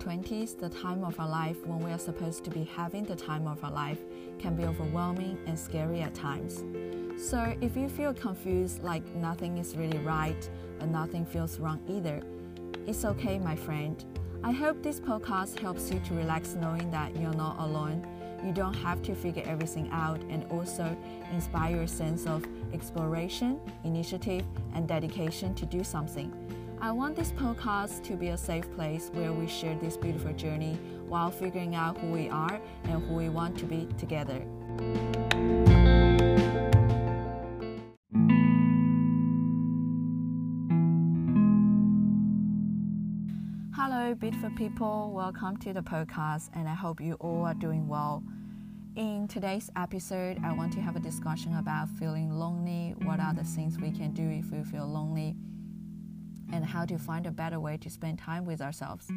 20s, the time of our life when we are supposed to be having the time of our life can be overwhelming and scary at times. So, if you feel confused, like nothing is really right, but nothing feels wrong either, it's okay, my friend. I hope this podcast helps you to relax knowing that you're not alone. You don't have to figure everything out and also inspire a sense of exploration, initiative, and dedication to do something. I want this podcast to be a safe place where we share this beautiful journey while figuring out who we are and who we want to be together. Hello, beautiful people. Welcome to the podcast, and I hope you all are doing well. In today's episode, I want to have a discussion about feeling lonely. What are the things we can do if we feel lonely? And how to find a better way to spend time with ourselves.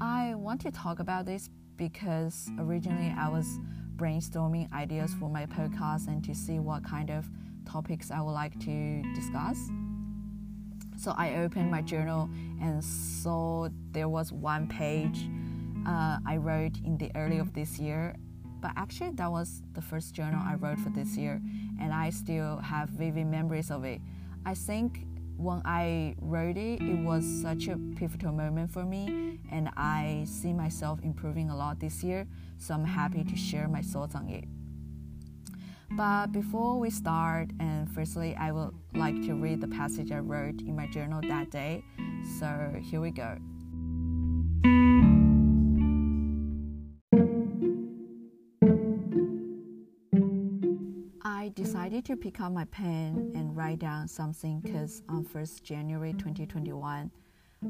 I want to talk about this because originally I was brainstorming ideas for my podcast and to see what kind of topics I would like to discuss. So I opened my journal and saw there was one page uh, I wrote in the early of this year. But actually, that was the first journal I wrote for this year, and I still have vivid memories of it. I think when I wrote it, it was such a pivotal moment for me, and I see myself improving a lot this year, so I'm happy to share my thoughts on it. But before we start, and firstly, I would like to read the passage I wrote in my journal that day. So here we go. Decided to pick up my pen and write down something because on 1st January 2021,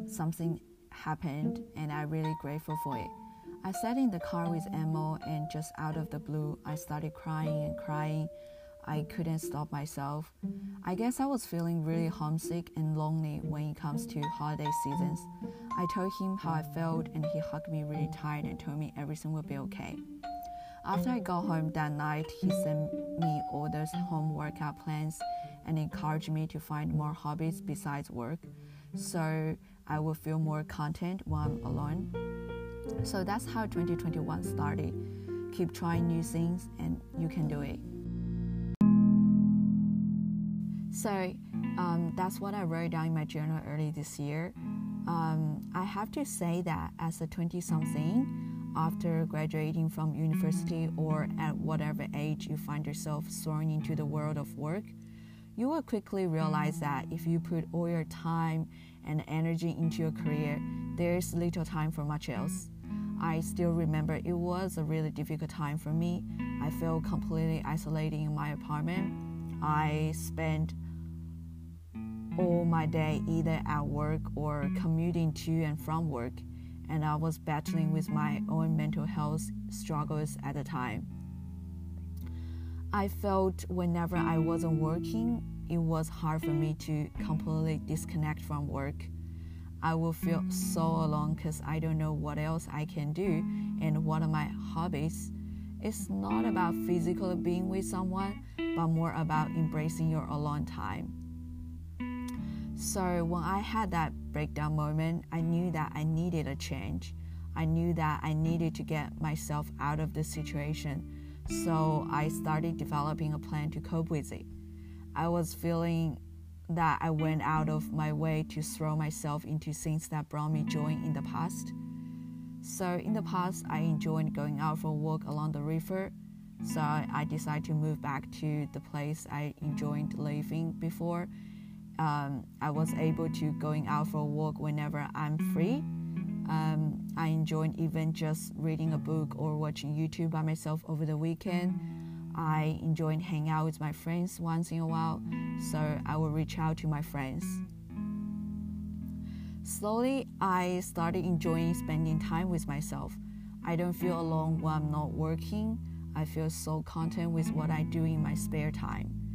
something happened and I'm really grateful for it. I sat in the car with Emo and just out of the blue, I started crying and crying. I couldn't stop myself. I guess I was feeling really homesick and lonely when it comes to holiday seasons. I told him how I felt and he hugged me really tight and told me everything would be okay. After I got home that night, he sent me all those home workout plans and encouraged me to find more hobbies besides work so I will feel more content when I'm alone. So that's how 2021 started. Keep trying new things and you can do it. So um, that's what I wrote down in my journal early this year. Um, I have to say that as a 20 something, after graduating from university or at whatever age you find yourself thrown into the world of work, you will quickly realize that if you put all your time and energy into your career, there is little time for much else. I still remember it was a really difficult time for me. I felt completely isolated in my apartment. I spent all my day either at work or commuting to and from work and I was battling with my own mental health struggles at the time. I felt whenever I wasn't working, it was hard for me to completely disconnect from work. I will feel so alone because I don't know what else I can do and what are my hobbies. It's not about physically being with someone, but more about embracing your alone time. So when I had that breakdown moment, I knew that I needed a change. I knew that I needed to get myself out of the situation. So I started developing a plan to cope with it. I was feeling that I went out of my way to throw myself into things that brought me joy in the past. So in the past, I enjoyed going out for a walk along the river. So I decided to move back to the place I enjoyed living before um, I was able to going out for a walk whenever I'm free. Um, I enjoyed even just reading a book or watching YouTube by myself over the weekend. I enjoyed hanging out with my friends once in a while, so I will reach out to my friends. Slowly, I started enjoying spending time with myself. I don't feel alone when I'm not working. I feel so content with what I do in my spare time.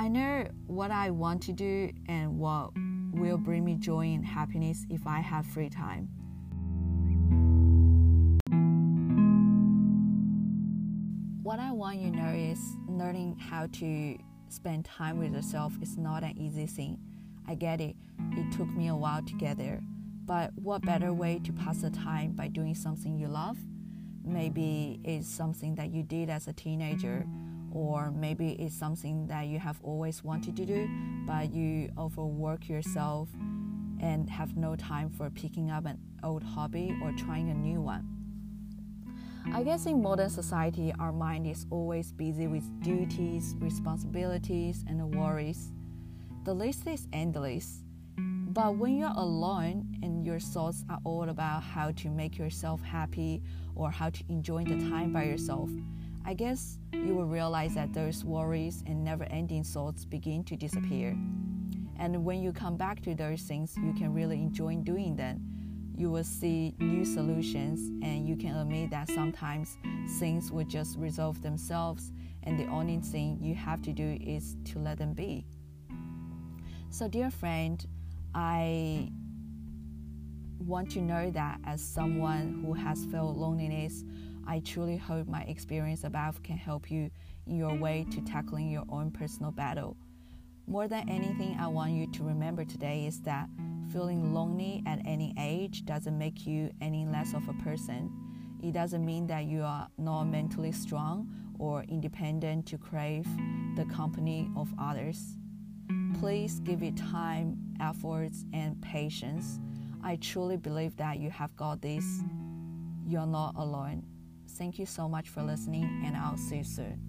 I know what I want to do and what will bring me joy and happiness if I have free time. What I want you to know is learning how to spend time with yourself is not an easy thing. I get it. It took me a while to get there. But what better way to pass the time by doing something you love? Maybe it's something that you did as a teenager, or mm. maybe it's something that you have always wanted to do, but you overwork yourself and have no time for picking up an old hobby or trying a new one. I guess in modern society, our mind is always busy with duties, responsibilities, and worries. The list is endless. But when you're alone and your thoughts are all about how to make yourself happy or how to enjoy the time by yourself, I guess you will realize that those worries and never ending thoughts begin to disappear. And when you come back to those things, you can really enjoy doing them. You will see new solutions, and you can admit that sometimes things will just resolve themselves, and the only thing you have to do is to let them be. So, dear friend, I want to know that as someone who has felt loneliness, I truly hope my experience above can help you in your way to tackling your own personal battle. More than anything, I want you to remember today is that feeling lonely at any age doesn't make you any less of a person. It doesn't mean that you are not mentally strong or independent to crave the company of others. Please give it time, efforts, and patience. I truly believe that you have got this. You're not alone. Thank you so much for listening, and I'll see you soon.